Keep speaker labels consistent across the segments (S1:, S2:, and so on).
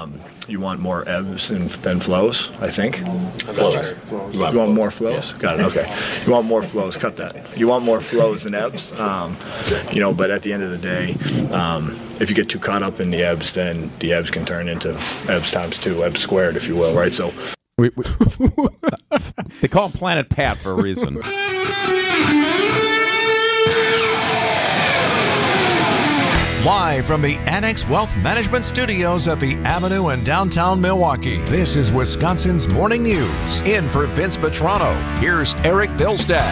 S1: Um, you want more ebbs and, than flows, I think.
S2: Flows.
S1: You want, more flows? Got it. Okay. You want more flows? Cut that. You want more flows than ebbs. Um, you know, but at the end of the day, um, if you get too caught up in the ebbs, then the ebbs can turn into ebbs times two, ebbs squared, if you will, right? So
S3: We, we, they call him Planet Pat for a reason.
S4: Live from the Annex Wealth Management Studios at the Avenue in downtown Milwaukee, this is Wisconsin's Morning News. In for Vince Vitrano, here's Erik Bilstad.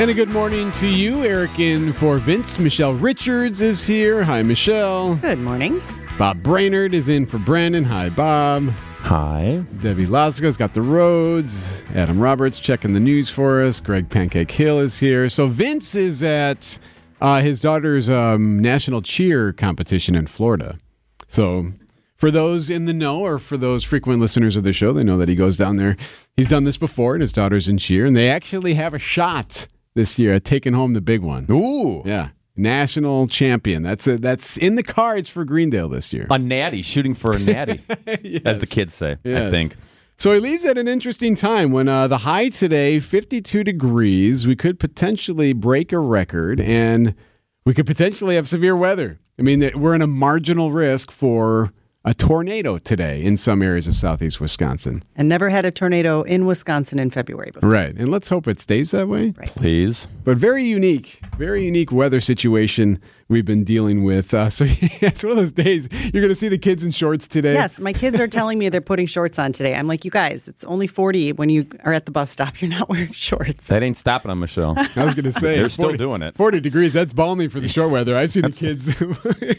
S5: And a good morning to you, Erik. In for Vince, Michelle Richards is here. Hi, Michelle.
S6: Good morning.
S5: Bob Brainerd is in for Brandon. Hi, Bob.
S3: Hi.
S5: Debbie Laska's got the roads. Adam Roberts checking the news for us. Greg Pancake Hill is here. So Vince is at uh, his daughter's um, national cheer competition in Florida. So for those in the know or for those frequent listeners of the show, they know that he goes down there. He's done this before, and his daughter's in cheer, and they actually have a shot this year at taking home the big one.
S3: Ooh.
S5: Yeah, national champion. That's a, that's in the cards for Greendale this year.
S3: A natty, shooting for a natty, as the kids say, I think.
S5: So he leaves at an interesting time when uh, the high today, 52 degrees. We could potentially break a record and we could potentially have severe weather. I mean, that we're in a marginal risk for a tornado today in some areas of southeast Wisconsin.
S6: And never had a tornado in Wisconsin in February before.
S5: Right. And let's hope it stays that way.
S3: Please.
S5: But very unique, very unique weather situation we've been dealing with. Uh, so it's one of those days you're going to see the kids in shorts today.
S6: Yes, my kids are telling me they're putting shorts on today. I'm like, you guys, it's only 40 when you are at the bus stop. You're not wearing shorts.
S3: That ain't stopping them, Michelle.
S5: I was going to say
S3: They're still doing it.
S5: 40 degrees. That's balmy for the short weather. I've seen the kids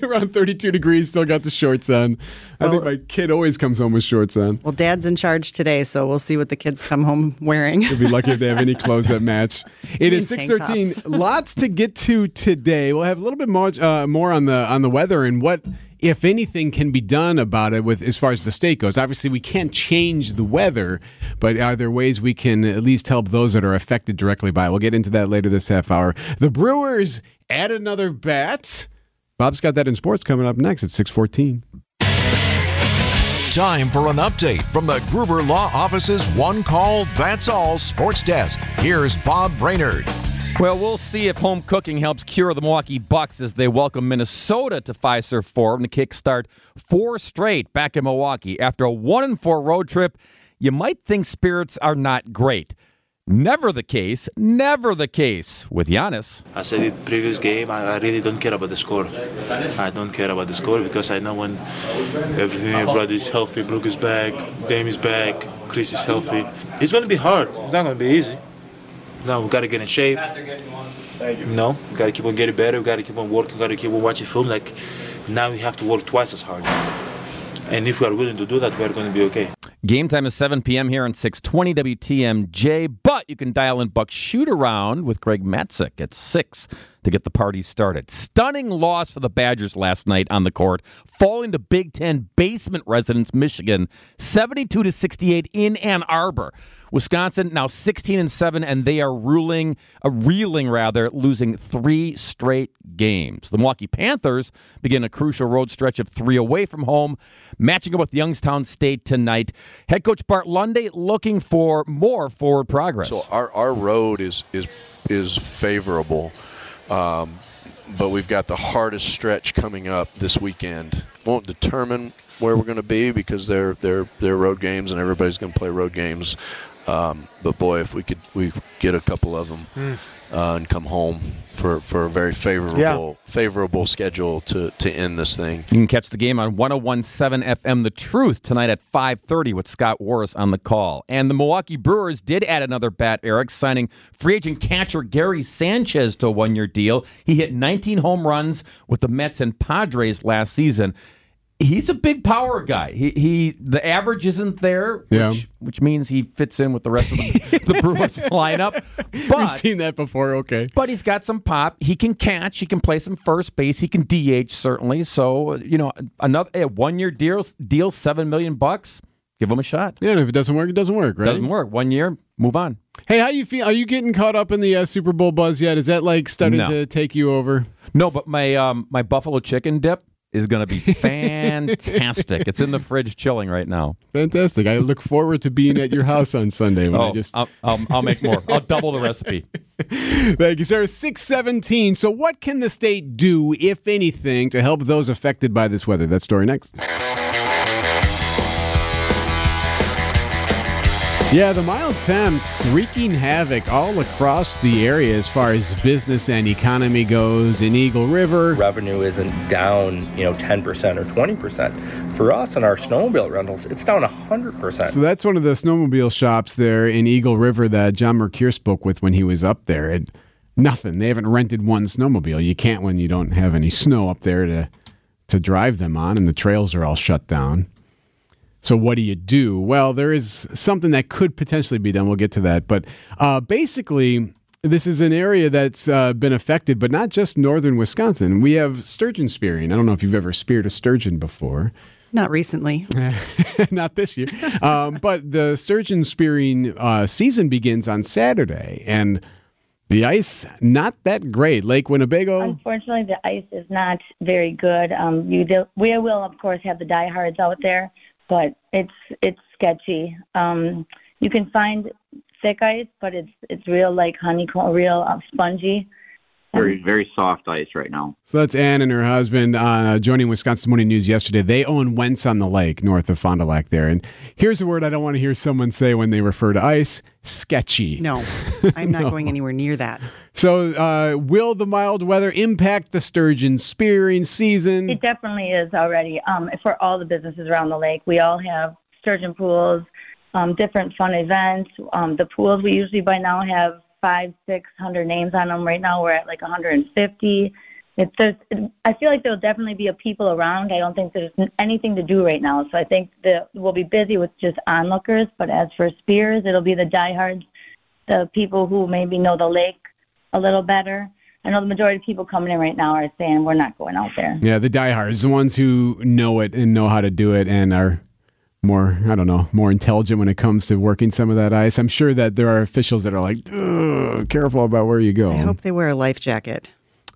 S5: around 32 degrees still got the shorts on. I think my kid always comes home with shorts on.
S6: Well, dad's in charge today, so we'll see what the kids come home wearing.
S5: We'll be lucky if they have any clothes that match. It is 6:13. Lots to get to today. We'll have a little bit more uh, more on the on the weather and what if anything can be done about it with as far as the state goes. Obviously, we can't change the weather, but are there ways we can at least help those that are affected directly by it? We'll get into that later this half hour. The Brewers add another bat. Bob's got that in sports coming up next at 6:14.
S4: Time for an update from the Gruber Law Office's One Call That's All Sports Desk. Here's Bob Brainerd.
S3: Well, we'll see if home cooking helps cure the Milwaukee Bucks as they welcome Minnesota to Fiserv Forum to kickstart four straight back in Milwaukee. After a one and four road trip, you might think spirits are not great. Never the case, never the case with Giannis.
S7: I said it previous game. I, I really don't care about the score. I don't care about the score because I know when everything everybody is healthy. Brook is back, Dame is back, Chris is healthy. It's going to be hard. It's not going to be easy. Now we got to get in shape. No, we got to keep on getting better. We got to keep on working. We got to keep on watching film. Like now we have to work twice as hard. And if we are willing to do that, we are going to be okay.
S3: Game time is 7 p.m. here on 620 WTMJ, but you can dial in Buck Shoot Around with Greg Matzek at 6 to get the party started. Stunning loss for the Badgers last night on the court, falling to Big Ten basement residents Michigan, 72 to 68 in Ann Arbor. Wisconsin now 16 and 7, and they are ruling, uh, reeling rather, losing three straight games. The Milwaukee Panthers begin a crucial road stretch of three away from home, matching up with Youngstown State tonight. Head coach Bart Lundy looking for more forward progress.
S2: So our, our road is is is favorable, um, but we've got the hardest stretch coming up this weekend. Won't determine where we're going to be because they're they're they're road games and everybody's going to play road games. Um, but boy, if we could we get a couple of them uh, and come home for, for a very favorable favorable schedule to, to end this thing.
S3: You can catch the game on 1017 FM The Truth tonight at 5:30 with Scott Warris on the call. And the Milwaukee Brewers did add another bat, Erik, signing free agent catcher Gary Sanchez to a one-year deal. He hit 19 home runs with the Mets and Padres last season. He's a big power guy. He, he the average isn't there, which,
S5: Yeah.
S3: which means he fits in with the rest of the, the Brewers lineup.
S5: We've seen that before. Okay.
S3: but he's got some pop. He can catch. He can play some first base. He can DH certainly. So you know, another a one year deal, deal seven million bucks. Give him a shot.
S5: Yeah, and if it doesn't work, it doesn't work, right?
S3: Doesn't work. One year, move on.
S5: Hey, how you feel? Are you getting caught up in the uh, Super Bowl buzz yet? Is that like starting
S3: No.
S5: to take you over?
S3: No, but my um my buffalo chicken dip is going to be fantastic. it's in the fridge chilling right now.
S5: Fantastic. I look forward to being at your house on Sunday when I
S3: Oh,
S5: just
S3: I'll, I'll, I'll make more. I'll double the recipe.
S5: Thank you, sir. 617. So, what can the state do, if anything, to help those affected by this weather? That story next. Yeah, the mild temps wreaking havoc all across the area as far as business and economy goes in Eagle River.
S8: revenue isn't down, you know, 10% or 20%. For us and our snowmobile rentals, it's down 100%.
S5: So that's one of the snowmobile shops there in Eagle River that John Mercure spoke with when he was up there. And nothing. They haven't rented one snowmobile. You can't when you don't have any snow up there to to drive them on, and the trails are all shut down. So what do you do? Well, there is something that could potentially be done. We'll get to that, but uh, basically. This is an area that's uh, been affected, but not just northern Wisconsin. We have sturgeon spearing. I don't know if you've ever speared a sturgeon before.
S6: Not recently.
S5: not this year. Um, but the sturgeon spearing uh, season begins on Saturday, and the ice not that great. Lake Winnebago.
S9: Unfortunately, the ice is not very good. Um, you do, we will, of course, have the diehards out there, but it's it's sketchy. Um, you can find thick ice, but it's it's real like honeycomb, real uh, spongy.
S10: Very, very soft ice right now.
S5: So that's Ann and her husband uh, joining Wisconsin Morning News yesterday. They own Wendt's on the Lake, north of Fond du Lac there. And here's a word I don't want to hear someone say when they refer to ice: sketchy.
S6: No, I'm not going anywhere near that.
S5: So, uh, will the mild weather impact the sturgeon spearing season?
S9: It definitely is already um, for all the businesses around the lake. We all have sturgeon pools, um, different fun events. Um, the pools we usually by now have five, six hundred names on them. Right now we're at like 150. It's there's, I feel like there'll definitely be a people around. I don't think there's anything to do right now, so I think that we'll be busy with just onlookers. But as for spears, it'll be the diehards, the people who maybe know the lake a little better. I know the majority of people coming in right now are saying we're not going out there.
S5: Yeah, the diehards, the ones who know it and know how to do it and are more, I don't know, more intelligent when it comes to working some of that ice. I'm sure that there are officials that are like, careful about where you go.
S6: I hope they wear a life jacket.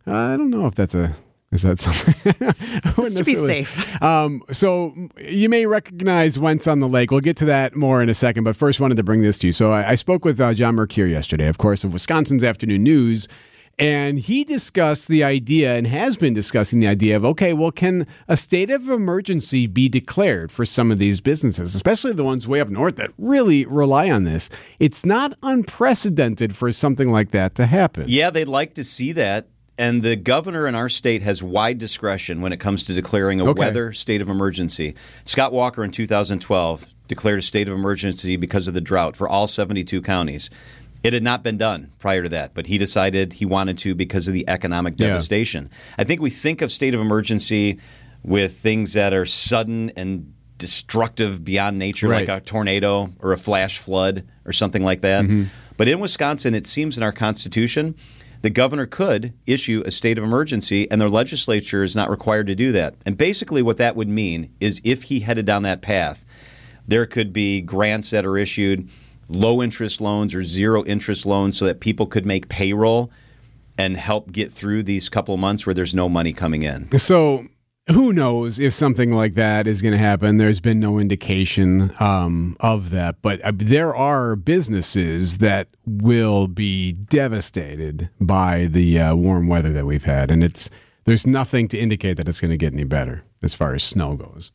S5: I don't know if that's a. Is that something?
S6: Just to be safe.
S5: Um, so you may recognize Wendt's on the Lake. We'll get to that more in a second, but first wanted to bring this to you. So I, I spoke with uh, John Mercure yesterday, of course, of Wisconsin's Afternoon News, and he discussed the idea and has been discussing the idea of okay, well, can a state of emergency be declared for some of these businesses, especially the ones way up north that really rely on this? It's not unprecedented for something like that to happen.
S11: Yeah, they'd like to see that. And the governor in our state has wide discretion when it comes to declaring a
S5: Okay.
S11: weather state of emergency. Scott Walker in 2012 declared a state of emergency because of the drought for all 72 counties. It had not been done prior to that, but he decided he wanted to because of the economic
S5: Yeah.
S11: devastation. I think we think of state of emergency with things that are sudden and destructive beyond nature,
S5: Right.
S11: like a tornado or a flash flood or something like that. Mm-hmm. But in Wisconsin, it seems in our Constitution, the governor could issue a state of emergency, and their legislature is not required to do that. And basically, what that would mean is if he headed down that path, there could be grants that are issued, low interest loans or zero interest loans, so that people could make payroll and help get through these couple of months where there's no money coming in.
S5: So who knows if something like that is going to happen? There's been no indication um, of that, but uh, there are businesses that will be devastated by the uh, warm weather that we've had, and it's there's nothing to indicate that it's going to get any better as far as snow goes.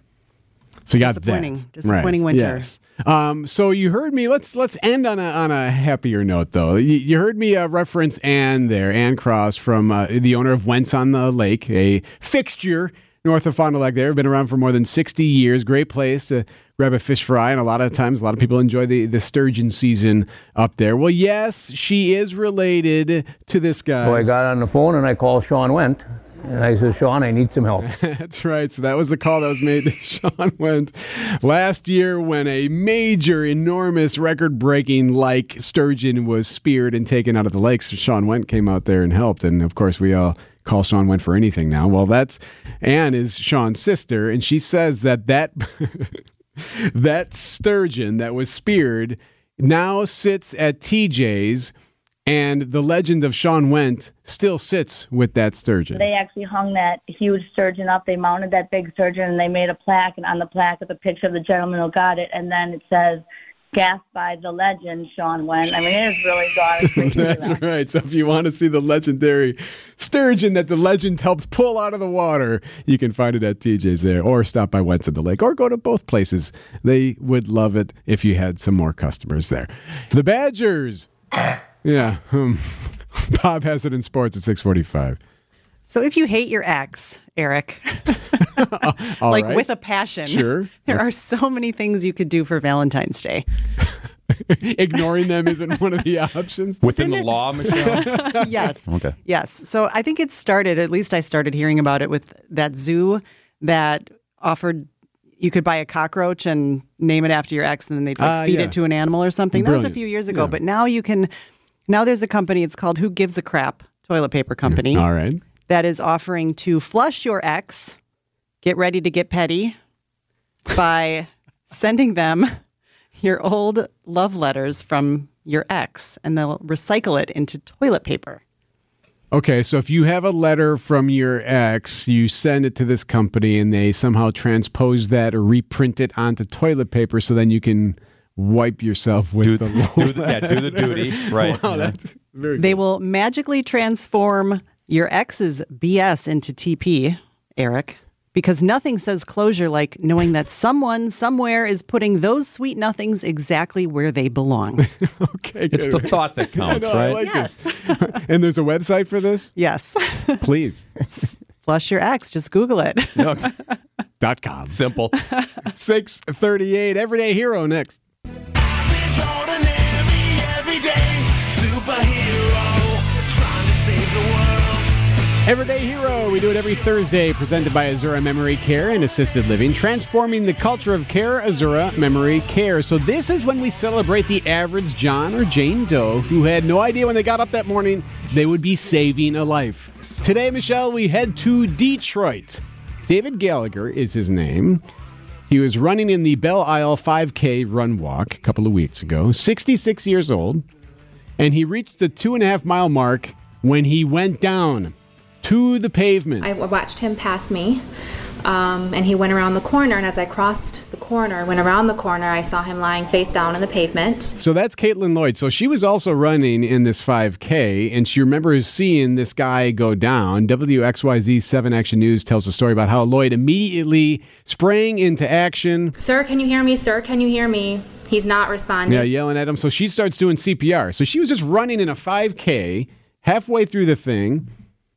S5: So you got
S6: Disappointing.
S5: that.
S6: Disappointing
S5: Right.
S6: winter.
S5: Yes. Um, so you heard me. Let's let's end on a on a happier note, though. You, you heard me uh, reference Ann there, Ann Cross from uh, the owner of Wendt's on the Lake, a fixture north of Fond du Lac. There, been around for more than sixty years. Great place to grab a fish fry, and a lot of times, a lot of people enjoy the the sturgeon season up there. Well, yes, she is related to this guy.
S12: So I got on the phone and I called Sean Wendt. And I said, Sean, I need some help.
S5: That's right. So that was the call that was made to Sean Wendt last year when a major, enormous, record breaking like sturgeon was speared and taken out of the lakes. Sean Wendt came out there and helped. And of course, we all call Sean Wendt for anything now. Well, that's Anne is Sean's sister. And she says that that, that sturgeon that was speared now sits at TJ's and the legend of Sean Wendt still sits with that sturgeon.
S9: They actually hung that huge sturgeon up. They mounted that big sturgeon and they made a plaque. And on the plaque is a picture of the gentleman who got it. And then it says, "Gas by the legend, Sean Wendt." I mean, it is really gone.
S5: That's right. So if you want to see the legendary sturgeon that the legend helped pull out of the water, you can find it at TJ's there, or stop by Wendt's at the Lake, or go to both places. They would love it if you had some more customers there. The Badgers. Yeah. Um, Bob has it in sports at 645.
S6: So if you hate your ex,
S5: Erik,
S6: like
S5: right.
S6: with a passion,
S5: Sure.
S6: there are so many things you could do for Valentine's Day.
S5: Ignoring them isn't one of the options.
S3: Within the law, Michelle?
S6: yes.
S3: Okay.
S6: Yes. So I think it started, at least I started hearing about it with that zoo that offered you could buy a cockroach and name it after your ex and then they'd like,
S5: Ah,
S6: feed
S5: yeah.
S6: it to an animal or something. That was a few years ago.
S5: Yeah.
S6: But now you can, now there's a company, it's called Who Gives a Crap Toilet Paper Company.
S5: All right.
S6: That is offering to flush your ex, get ready to get petty by sending them your old love letters from your ex and they'll recycle it into toilet paper.
S5: Okay, so if you have a letter from your ex, you send it to this company and they somehow transpose that or reprint it onto toilet paper so then you can wipe yourself with
S3: Do-
S5: the
S3: do the- yeah, do the duty, right,
S5: Wow,
S3: yeah.
S5: that's very
S6: They will magically transform your ex's BS into TP, Erik, because nothing says closure like knowing that someone somewhere is putting those sweet nothings exactly where they belong.
S5: okay.
S3: It's the thought that counts,
S5: I know, I
S3: right?
S5: like
S6: Yes.
S5: and there's a website for this?
S6: yes.
S5: Please.
S6: Flush your ex. Just Google it.
S3: No,
S5: Dot com.
S3: simple.
S5: 638 Everyday Hero next. Everyday Hero. We do it every Thursday, presented by Azura Memory Care and Assisted Living, transforming the culture of care, Azura Memory Care. So, this is when we celebrate the average John or Jane Doe who had no idea when they got up that morning they would be saving a life. Today, Michelle, we head to Detroit. David Gallagher is his name. He was running in the Belle Isle 5K run walk a couple of weeks ago, 66 years old, and he reached the two and a half mile mark when he went down to the pavement.
S13: I watched him pass me, um, and he went around the corner. And as I crossed the corner, went around the corner, I saw him lying face down on the pavement.
S5: So that's Caitlin Lloyd. So she was also running in this 5K, and she remembers seeing this guy go down. WXYZ 7 Action News tells a story about how Lloyd immediately sprang into action.
S13: Sir, can you hear me? Sir, can you hear me? He's not responding.
S5: Yeah, yelling at him. So she starts doing CPR. So she was just running in a 5K halfway through the thing.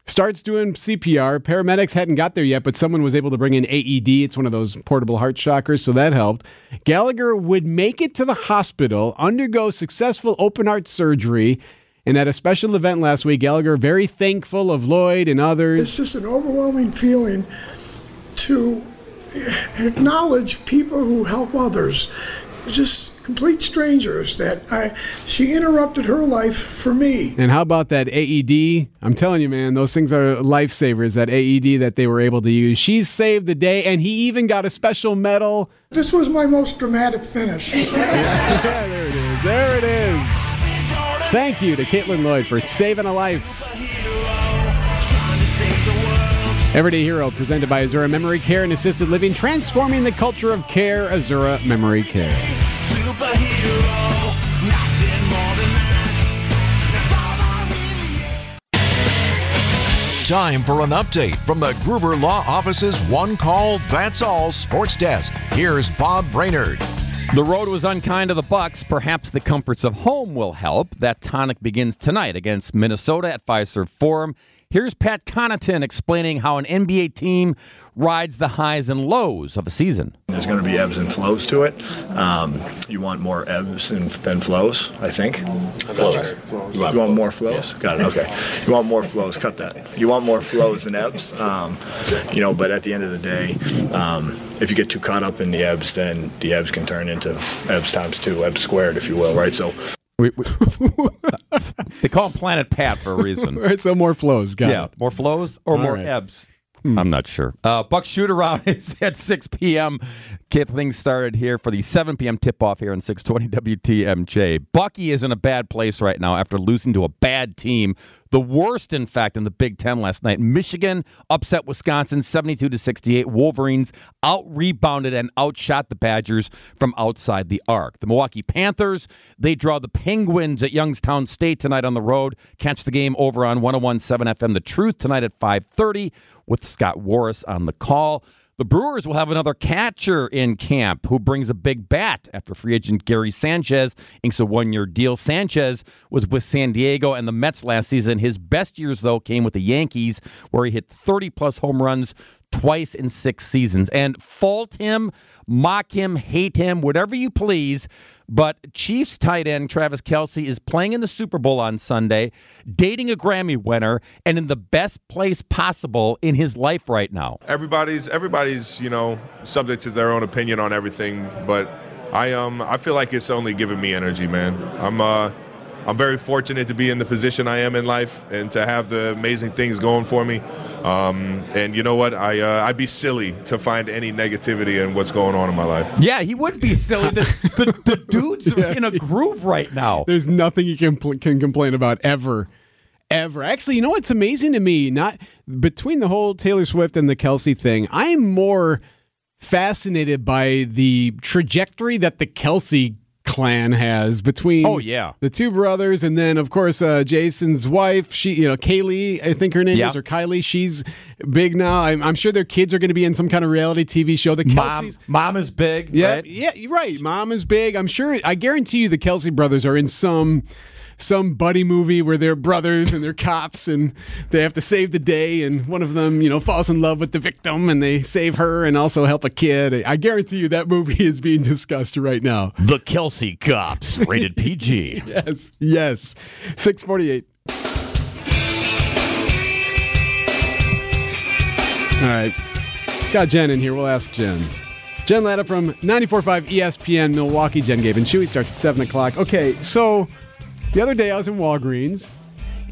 S5: Starts doing CPR. Paramedics hadn't got there yet, but someone was able to bring in AED. It's one of those portable heart shockers, so that helped. Gallagher would make it to the hospital, undergo successful open heart surgery, and at a special event last week, Gallagher very thankful of Lloyd and others.
S14: It's just an overwhelming feeling to acknowledge people who help others, just complete strangers. That I, she interrupted her life for me.
S5: And how about that AED? I'm telling you, man, those things are lifesavers. That AED that they were able to use. She saved the day, and he even got a special medal.
S14: This was my most dramatic finish.
S5: yeah, there it is. There it is. Thank you to Caitlin Lloyd for saving a life. Everyday Hero, presented by Azura Memory Care and Assisted Living, transforming the culture of care. Azura Memory Care.
S4: Time for an update from the Gruber Law Office's One Call That's All Sports Desk. Here's Bob Brainerd.
S3: The road was unkind to the Bucks. Perhaps the comforts of home will help. That tonic begins tonight against Minnesota at Fiserv Forum. Here's Pat Connaughton explaining how an NBA team rides the highs and lows of the season.
S1: There's going to be ebbs and flows to it. Um, you want more ebbs and, than flows, I think.
S15: Flows.
S1: You want, more flows? Got it. Okay. You want more flows? Cut that. You want more flows than ebbs. Um, you know, but at the end of the day, um, if you get too caught up in the ebbs, then the ebbs can turn into ebbs times two, ebbs squared, if you will. Right. So.
S3: We, we, they call him Planet Pat for a reason.
S5: So more flows. Got
S3: yeah,
S5: it.
S3: more flows or
S5: All
S3: more
S5: right.
S3: ebbs. I'm not sure. Uh, Buck shoot around is at 6 p.m. Get things started here for the 7 p.m. tip off here on 620 WTMJ. Bucky is in a bad place right now after losing to a bad team. The worst, in fact, in the Big Ten last night. Michigan upset Wisconsin 72 to 68. Wolverines out rebounded and outshot the Badgers from outside the arc. The Milwaukee Panthers, they draw the Penguins at Youngstown State tonight on the road. Catch the game over on 1017 FM The Truth tonight at 530 with Scott Warris on the call. The Brewers will have another catcher in camp who brings a big bat after free agent Gary Sanchez inks a one year deal. Sanchez was with San Diego and the Mets last season. His best years, though, came with the Yankees, where he hit 30 plus home runs twice in six seasons. And fault him, mock him, hate him, whatever you please. But Chiefs tight end Travis Kelce is playing in the Super Bowl on Sunday, dating a Grammy winner, and in the best place possible in his life right now.
S15: everybody's everybody's you know subject to their own opinion on everything but i um i feel like it's only giving me energy man i'm uh i'm very fortunate to be in the position i am in life and to have the amazing things going for me um and you know what i uh, i'd be silly to find any negativity in what's going on in my life
S3: Yeah, he would be silly. The, the, the dude's in a groove right now.
S5: There's nothing you can, pl- can complain about ever. Ever. Actually, you know what's amazing to me? Not between the whole Taylor Swift and the Kelce thing, I'm more fascinated by the trajectory that the Kelce clan has between
S3: Oh, yeah.
S5: the two brothers and then of course uh, Jason's wife she you know Kaylee I think her name
S3: Yeah.
S5: is or Kylie she's big now I'm, I'm sure their kids are going to be in some kind of reality TV show the
S3: Mom,
S5: Kelces
S3: mom is big.
S5: yeah,
S3: right?
S5: yeah, you're right. Mom is big. I'm sure. I guarantee you, the Kelce brothers are in some some buddy movie where they're brothers and they're cops and they have to save the day. And one of them, you know, falls in love with the victim and they save her and also help a kid. I guarantee you that movie is being discussed right now.
S3: The Kelce Cops, rated PG.
S5: Yes, yes. Six forty-eight. All right. Got Jen in here. We'll ask Jen. Jen Lada from 94.5 ESPN Milwaukee. Jen Gabe and Chewy starts at 7 o'clock. Okay, so the other day I was in Walgreens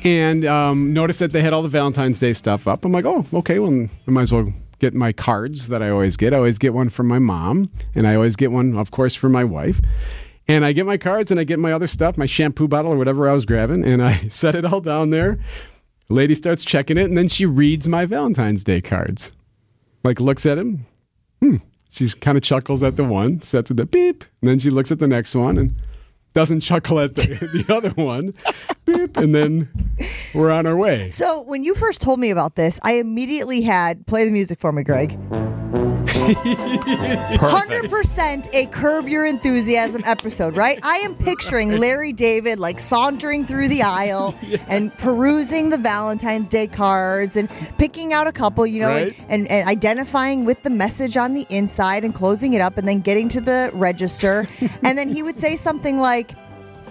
S5: and um, noticed that they had all the Valentine's Day stuff up. I'm like, oh, okay, well, I might as well get my cards that I always get. I always get one from my mom, and I always get one, of course, for my wife. And I get my cards and I get my other stuff, my shampoo bottle or whatever I was grabbing, and I set it all down there. Lady starts checking it, and then she reads my Valentine's Day cards. Like, looks at him. Hmm. She kind of chuckles at the one, sets it the beep, and then she looks at the next one and doesn't chuckle at the, the other one. Beep, and then we're on our way.
S16: So when you first told me about this, I immediately had play the music for me, Greg. Hundred percent a Curb Your Enthusiasm episode, right? I am picturing Larry David like sauntering through the aisle and perusing the Valentine's Day cards and picking out a couple, you know, and-
S5: Right.
S16: and, and identifying with the message on the inside and closing it up and then getting to the register. and then he would say something like,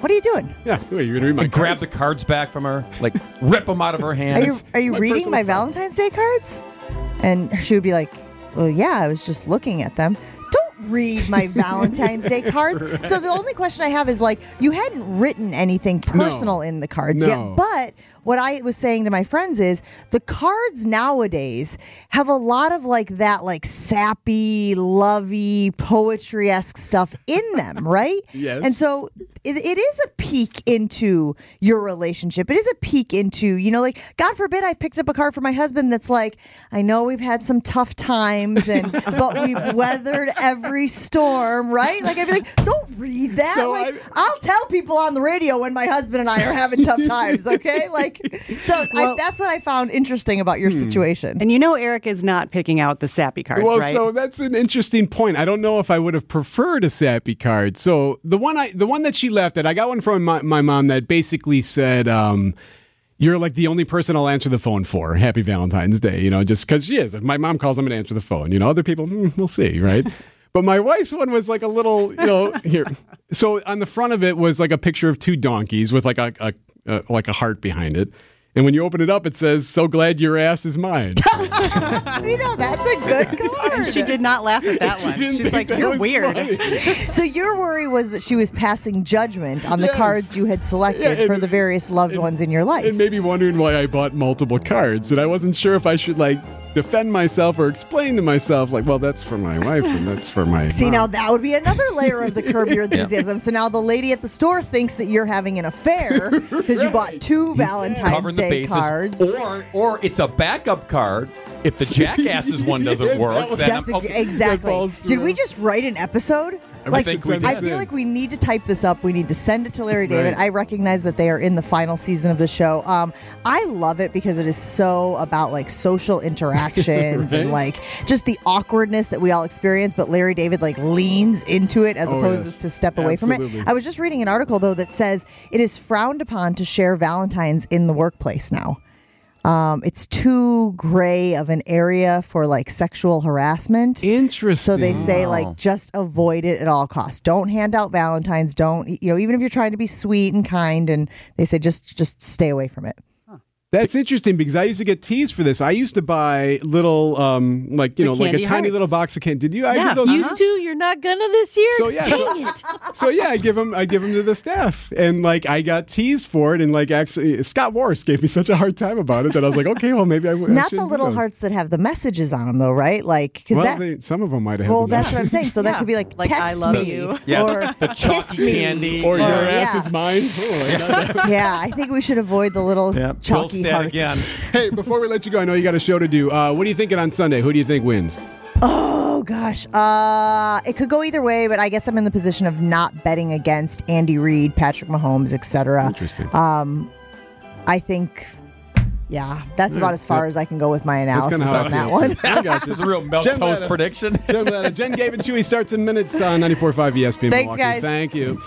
S16: What are you doing?
S5: Yeah, you're gonna read my
S3: And grab the cards back from her, like rip them out of her
S16: Are you are you
S5: My
S16: reading
S5: personal
S16: my
S5: stuff.
S16: Valentine's Day cards? And she would be like, Well, yeah, I was just looking at them. Read my Valentine's Day cards. So the only question I have is like, you hadn't written anything personal in the cards
S5: No.
S16: yet, but what I was saying to my friends is the cards nowadays have a lot of like that like sappy, lovey, poetry esque stuff in them, right?
S5: Yes.
S16: And so it, it is a peek into your relationship. It is a peek into, you know, like, God forbid I picked up a card for my husband that's like, I know we've had some tough times and but we've weathered every storm, right? Like I'd be like, don't read that.
S5: So
S16: like
S5: I-
S16: I'll tell people on the radio when my husband and I are having tough times, okay? Like so I, that's what I found interesting about your situation.
S6: And you know Erik is not picking out the sappy cards,
S5: well,
S6: right?
S5: so that's an interesting point. I don't know if I would have preferred a sappy card. So the one I, the one that she left at, I got one from my, my mom that basically said, um, "You're like the only person I'll answer the phone for. Happy Valentine's Day." You know, just because she is. If my mom calls, I'm gonna answer the phone. You know, other people, mm, we'll see, right? But my wife's one was like a little, you know, here. So on the front of it was like a picture of two donkeys with like a, a, a like a heart behind it. And when you open it up, it says, "So glad your ass is mine."
S16: you know, that's a good card.
S6: and she did not laugh at that
S5: She
S6: one. She's like, "You're weird."
S16: So your worry was that she was passing judgment on the cards you had selected
S5: Yeah, and-
S16: for the various loved ones in your life.
S5: and maybe wondering why I bought multiple cards, and I wasn't sure if I should like defend myself or explain to myself, like, well, that's for my wife and that's for my.
S16: See,
S5: mom.
S16: now that would be another layer of the curb your
S5: Yeah.
S16: enthusiasm. So now the lady at the store thinks that you're having an affair because you bought two Valentine's
S3: Covering the
S16: Day
S3: bases,
S16: cards.
S3: or or it's a backup card. If the jackasses one doesn't work, then
S16: That's
S3: I'm,
S16: ex- exactly. Did we just write an episode?
S3: I
S16: like,
S3: think we
S16: I
S3: did.
S16: feel like we need to type this up. We need to send it to Larry David.
S5: Right.
S16: I recognize that they are in the final season of the show. Um, I love it because it is so about like social interactions and like just the awkwardness that we all experience. But Larry David like leans into it as
S5: Oh,
S16: opposed
S5: yes.
S16: to step away from it. I was just reading an article though that says it is frowned upon to share Valentines in the workplace now. Um, it's too gray of an area for like sexual harassment.
S5: Interesting.
S16: So they say like just avoid it at all costs. Don't hand out Valentines. Don't you know even if you're trying to be sweet and kind, and they say just just stay away from it.
S5: That's interesting because I used to get teased for this. I used to buy little, um, like you
S6: The
S5: know, like a
S6: candy
S5: tiny little box of candy. Did you? I
S6: yeah,
S5: those
S6: used to. You're not gonna this year.
S5: So, yeah.
S6: Dang it.
S5: So yeah, I give them, I give them to the staff, and like I got teased for it, and like actually Scott Morris gave me such a hard time about it that I was like, okay, well maybe I. w- I
S16: Not the
S5: shouldn't do
S16: little hearts that have the messages on them, though, right? Like because
S5: Well,
S16: that.
S5: they, some of them might have.
S16: well,
S5: the
S16: that's what I'm saying. So that could be like,
S6: Like, I
S16: text
S6: love
S16: me
S6: you.
S3: Yeah,
S16: or
S3: the
S16: kiss me
S3: candy.
S5: or your
S16: or-
S5: ass is mine. Oh, I
S16: yeah, I think we should avoid the little chalky
S3: Bilstad
S16: hearts.
S3: again.
S5: hey, before we let you go, I know you got a show to do. Uh, what are you thinking on Sunday? Who do you think wins?
S16: Oh gosh, uh, it could go either way, but I guess I'm in the position of not betting against Andy Reid, Patrick Mahomes, etc.
S5: Interesting.
S16: Um, I think, yeah, that's about as far as I can go with my analysis on that
S5: feel,
S16: one.
S5: too. I got you.
S3: It's a real milk
S5: Jen
S3: toast
S5: Lada.
S3: prediction.
S5: Jen, Lada. Jen Gabe and Chewy starts in minutes on 94.5 ESPN
S16: Thanks,
S5: Milwaukee.
S16: guys.
S5: Thank you.